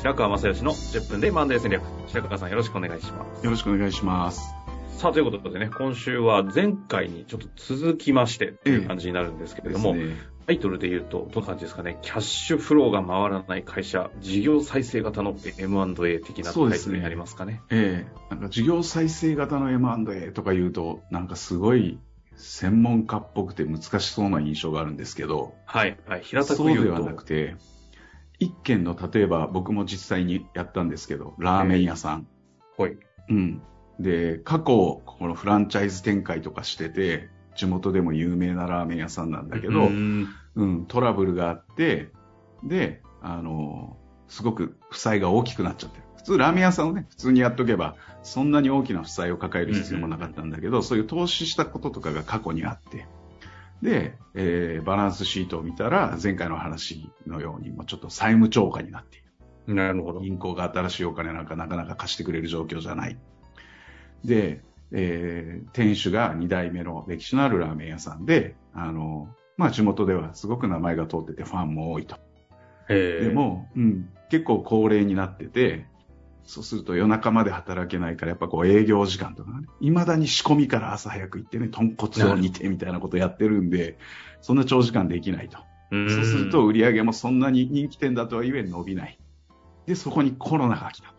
白川正義の10分で M&A 戦略。白川さんよろしくお願いします。よろしくお願いします。さあということでね今週は前回にちょっと続きましてという感じになるんですけれども、ですね。タイトルで言うと、どんな感じですかね、キャッシュフローが回らない会社、事業再生型の M&A 的なタイトルになりますかね。ええ。なんか事業再生型の M&A とか言うと、なんかすごい専門家っぽくて難しそうな印象があるんですけど、はい、はい、平たくそう言うと。ではなくて、一件の、例えば僕も実際にやったんですけど、ラーメン屋さん。はい。うん。で、過去、このフランチャイズ展開とかしてて、地元でも有名なラーメン屋さんなんだけど、うーんうん、トラブルがあって、で、あの、すごく負債が大きくなっちゃってる。普通ラーメン屋さんをね、普通にやっとけば、そんなに大きな負債を抱える必要もなかったんだけど、そういう投資したこととかが過去にあって、で、えーバランスシートを見たら、前回の話のように、もうちょっと債務超過になっている。なるほど。銀行が新しいお金なんかなかなか貸してくれる状況じゃない。で、えー店主が2代目の歴史のあるラーメン屋さんで、あの、まあ地元ではすごく名前が通っててファンも多いと。えーでも、うん、結構高齢になってて、そうすると夜中まで働けないから、やっぱこう営業時間とかね、未だに仕込みから朝早く行ってね、豚骨を煮てみたいなことやってるんで、そんな長時間できないと。そうすると売り上げもそんなに人気店だとはゆえ伸びない。で、そこにコロナが来た。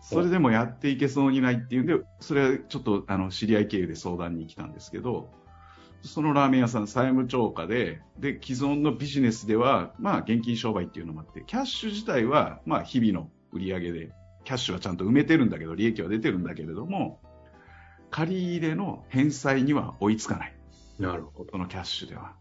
それでもやっていけそうにないっていうんで、それはちょっとあの知り合い経由で相談に来たんですけど、そのラーメン屋さん債務超過で、で、既存のビジネスでは、まあ現金商売っていうのもあって、キャッシュ自体は、まあ日々の売り上げで、キャッシュはちゃんと埋めてるんだけど、利益は出てるんだけれども、借り入れの返済には追いつかない。なるほど。このキャッシュでは。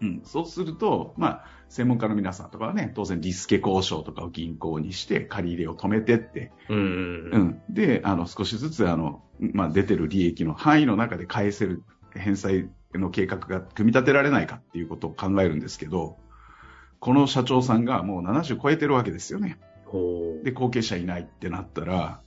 うん、そうすると、まあ、専門家の皆さんとかはね、当然リスケ交渉とかを銀行にして借り入れを止めてって、うんう。ん、で、あの、少しずつ、あの、まあ、出てる利益の範囲の中で返せる返済の計画が組み立てられないかっていうことを考えるんですけど、この社長さんがもう70超えてるわけですよね。で、後継者いないってなったら、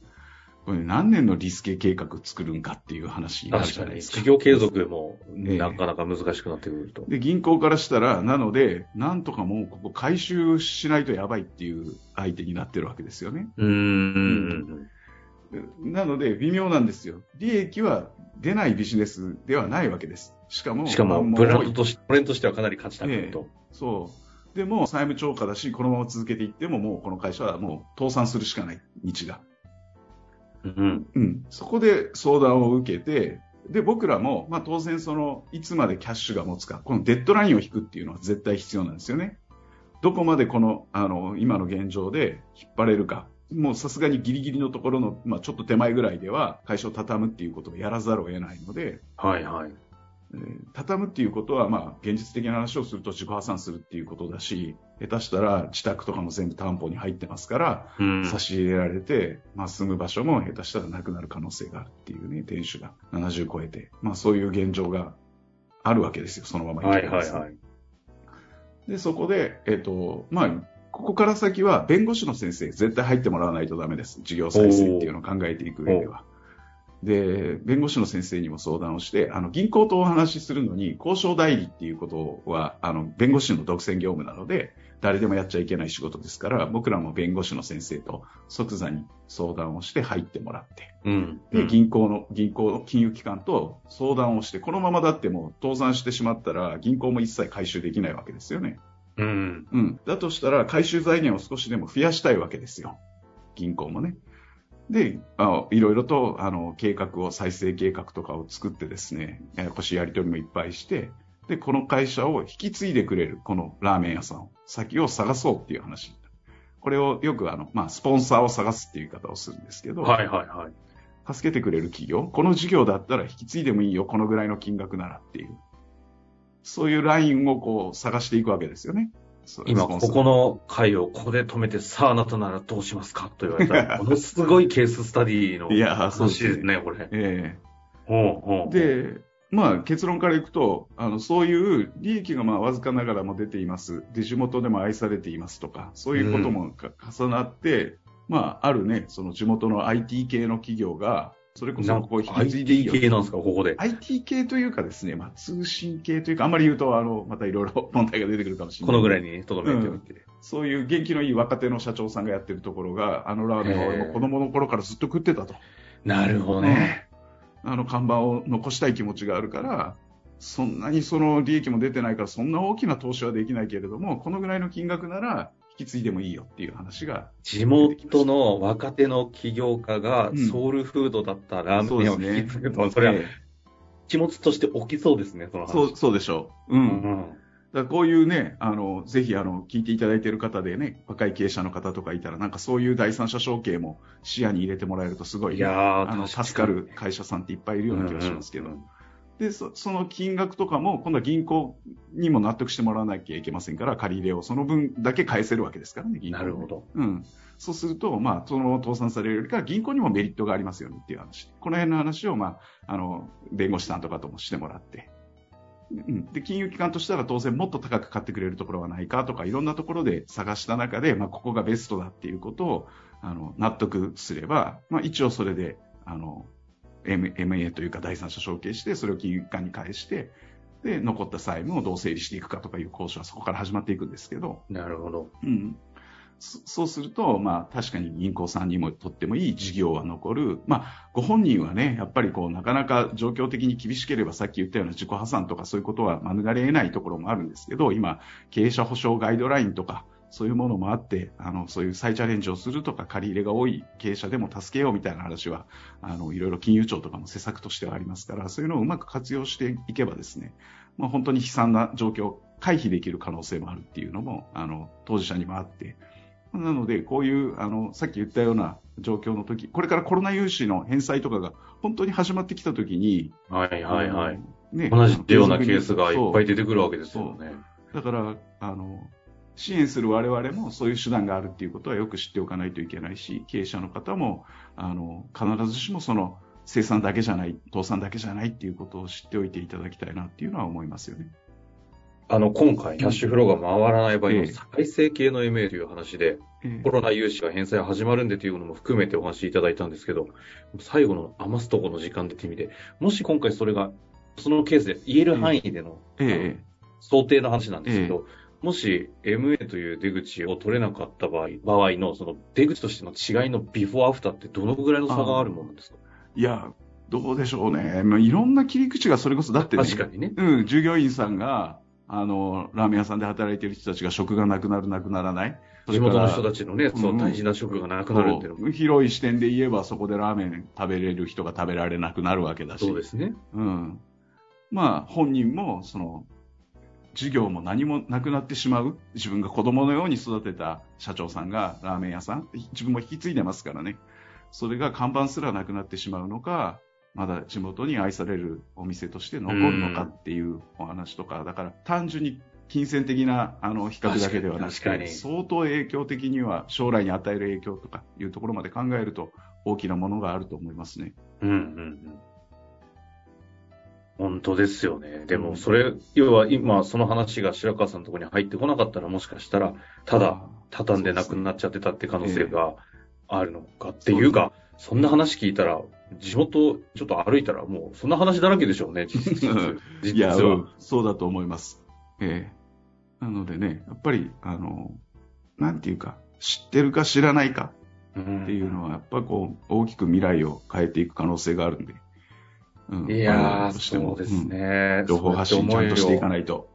これ何年のリスケ計画作るんかっていう話になる確かに、じゃないですか。事業継続もええなかなか難しくなってくると。で、銀行からしたら、なので、なんとかもうここ回収しないとやばいっていう相手になってるわけですよね。うーん。なので、微妙なんですよ。利益は出ないビジネスではないわけです。しかも、しかも、まあブランドとして、ブレンドとしてはかなり勝ちたくると。そう。でも、債務超過だし、このまま続けていっても、もうこの会社はもう倒産するしかない、道が。うん。うん。そこで相談を受けて、で、僕らも、まあ当然その、いつまでキャッシュが持つか、このデッドラインを引くっていうのは絶対必要なんですよね。どこまでこの、あの、今の現状で引っ張れるか。もうさすがにギリギリのところの、まあちょっと手前ぐらいでは会社を畳むっていうことをやらざるを得ないので、はいはい。えー畳むっていうことは、まあ、現実的な話をすると自己破産するっていうことだし、下手したら自宅とかも全部担保に入ってますから、うん。差し入れられて、まあ、住む場所も下手したらなくなる可能性があるっていうね、店主が70超えて、まあ、そういう現状があるわけですよ、そのままいはいはいはい。で、そこで、えっ、と、まあ、ここから先は弁護士の先生、絶対入ってもらわないとダメです。事業再生っていうのを考えていく上では。で、弁護士の先生にも相談をして、あの、銀行とお話しするのに、交渉代理っていうことは、あの、弁護士の独占業務なので、誰でもやっちゃいけない仕事ですから、僕らも弁護士の先生と即座に相談をして入ってもらって、うん。で、銀行の、銀行の金融機関と相談をして、このままだってもう倒産してしまったら、銀行も一切回収できないわけですよね。うん。うん。だとしたら、回収財源を少しでも増やしたいわけですよ。銀行もね。で、あいろいろと、あの、計画を、再生計画とかを作ってですね、ややこしいやり取りもいっぱいして、で、この会社を引き継いでくれる、このラーメン屋さんを、先を探そうっていう話。これをよく、あの、まあ、スポンサーを探すっていう言い方をするんですけど、はいはいはい。助けてくれる企業、この事業だったら引き継いでもいいよ、このぐらいの金額ならっていう。そういうラインをこう探していくわけですよね。今、ここの回をここで止めて、さあ、あなたならどうしますかと言われた。ら、ものすごいケーススタディの話ですね、これ。で、まあ結論からいくと、あの、そういう利益がまあわずかながらも出ています。で、地元でも愛されていますとか、そういうこともか重なって、まあ、あるね、その地元の IT 系の企業が、それこそここ IT よ系なんですか、ここで。IT 系というかですね、まあ、通信系というか、あんまり言うと、あの、またいろいろ問題が出てくるかもしれない。このぐらいにとどめておいて。そういう元気のいい若手の社長さんがやってるところが、あのラーメンは俺も子供の頃からずっと食ってたと。なるほどね。あの看板を残したい気持ちがあるから、そんなにその利益も出てないから、そんな大きな投資はできないけれども、このぐらいの金額なら引き継いでもいいよっていう話が。地元の若手の起業家がうんソウルフードだったラーメンを引き継ぐと、それはえ気持ちとして起きそうですね、その話。えそう、そうでしょう。う。うんん。だこういうね、あの、ぜひあの、聞いていただいている方でね、若い経営者の方とかいたら、なんかそういう第三者承継も視野に入れてもらえるとすごい、いやーあの、助かる会社さんっていっぱいいるような気がしますけど。うんうんでそ、その金額とかも、今度は銀行にも納得してもらわなきゃいけませんから、借り入れをその分だけ返せるわけですからね、銀行になるほど。うん。そうすると、まあ、その倒産されるよりか、銀行にもメリットがありますよねっていう話。この辺の話を、まあ、あの、弁護士さんとかともしてもらって。うん。で、金融機関としたら当然もっと高く買ってくれるところはないかとか、いろんなところで探した中で、まあ、ここがベストだっていうことを、あの、納得すれば、まあ、一応それで、あの、MA というか第三者承継して、それを金融機関に返して、で、残った債務をどう整理していくかとかいう交渉はそこから始まっていくんですけど、なるほど。うん、そそうすると、まあ、確かに銀行さんにもとってもいい事業は残る、まあ、ご本人はね、やっぱりこうなかなか状況的に厳しければ、さっき言ったような自己破産とかそういうことは免れ得ないところもあるんですけど、今、経営者保証ガイドラインとか、そういうものもあって、あの、そういう再チャレンジをするとか、借り入れが多い経営者でも助けようみたいな話は、あの、いろいろ金融庁とかも施策としてはありますから、そういうのをうまく活用していけばですね、まあ、本当に悲惨な状況を回避できる可能性もあるっていうのも、あの、当事者にもあって、なので、こういう、あの、さっき言ったような状況の時、これからコロナ融資の返済とかが本当に始まってきた時に、はいはいはい。ね同じようなケースがいっぱい出てくるわけですよね。だから、あの、支援する我々もそういう手段があるっていうことはよく知っておかないといけないし、経営者の方も、あの、必ずしもその、生産だけじゃない、倒産だけじゃないっていうことを知っておいていただきたいなっていうのは思いますよね。あの、今回、キャッシュフローが回らない場合のええ。再生系の MA という話で、えコロナ融資が返済始まるんでというのも含めてお話しいただいたんですけど、最後の余すところの時間で意味で、もし今回それが、そのケースで言える範囲での、ええ。想定の話なんですけど、もし MA という出口を取れなかった場合、場合のその出口としての違いのビフォーアフターってどのぐらいの差があるものなんですか？いや、どうでしょうね。まあ、いろんな切り口がそれこそ、だってね、確かにね。うん、従業員さんが、あの、ラーメン屋さんで働いてる人たちが職がなくなる、なくならない。地元の人たちちのね、その大事な職がなくなるっていうのも、広い視点で言えば、そこでラーメン食べれる人が食べられなくなるわけだし。そうですね。うん。まあ、本人も、その、事業も何もなくなってしまう。自分が子供のように育てた社長さんがラーメン屋さん、自分も引き継いでますからね。それが看板すらなくなってしまうのか、まだ地元に愛されるお店として残るのかっていうお話とか、だから単純に金銭的なあの比較だけではなくて、相当影響的には将来に与える影響とかいうところまで考えると大きなものがあると思いますね。うんうんうん。本当ですよね。でも、うんそれ、要は今、その話が白川さんのところに入ってこなかったら、もしかしたら、ただ、畳んでなくなっちゃってたって可能性があるのかっていうか、そんな話聞いたら、地元ちょっと歩いたらもうそんな話だらけでしょうね、実実いや、実はうん。そうだと思います。ええなのでね、やっぱり、あの、なんていうか、知ってるか知らないかうんっていうのは、やっぱこう、大きく未来を変えていく可能性があるんで。うんいや我ー、そうですうんね。情報発信ちゃんとしていかい。ないと。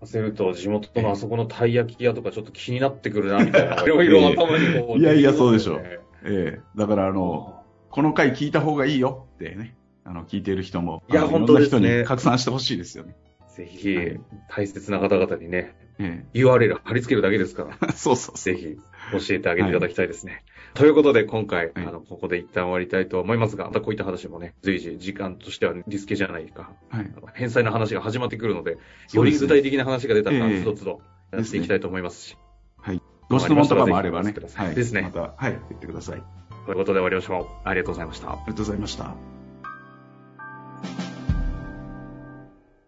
させると、地元のあそこのたい焼き屋とかちょっと気になってくるな、みたいな。いろいろ頭にこう。いやいやそうでしょうねええだから、あの、この回聞いた方がいいよってね、あの、聞いてる人も、いや本当ですねいろんな人に拡散してほしいですよね。ぜひはい、大切な方々にね、え URL 貼り付けるだけですから。そうそう。ぜひ教えてあげていただきたいですね。ということで、今回、はいあの、ここで一旦終わりたいと思いますが、またこういった話もね、随時、時間としてはリスケじゃないか、はい。返済の話が始まってくるので、より具体的な話が出たら、ええつどつどやっていきたいと思いますし。はい。ご質問とかもあればねはい。ですねまた、はい、言ってください。ありということで終わりましょう。ありがとうございました。がとうございました。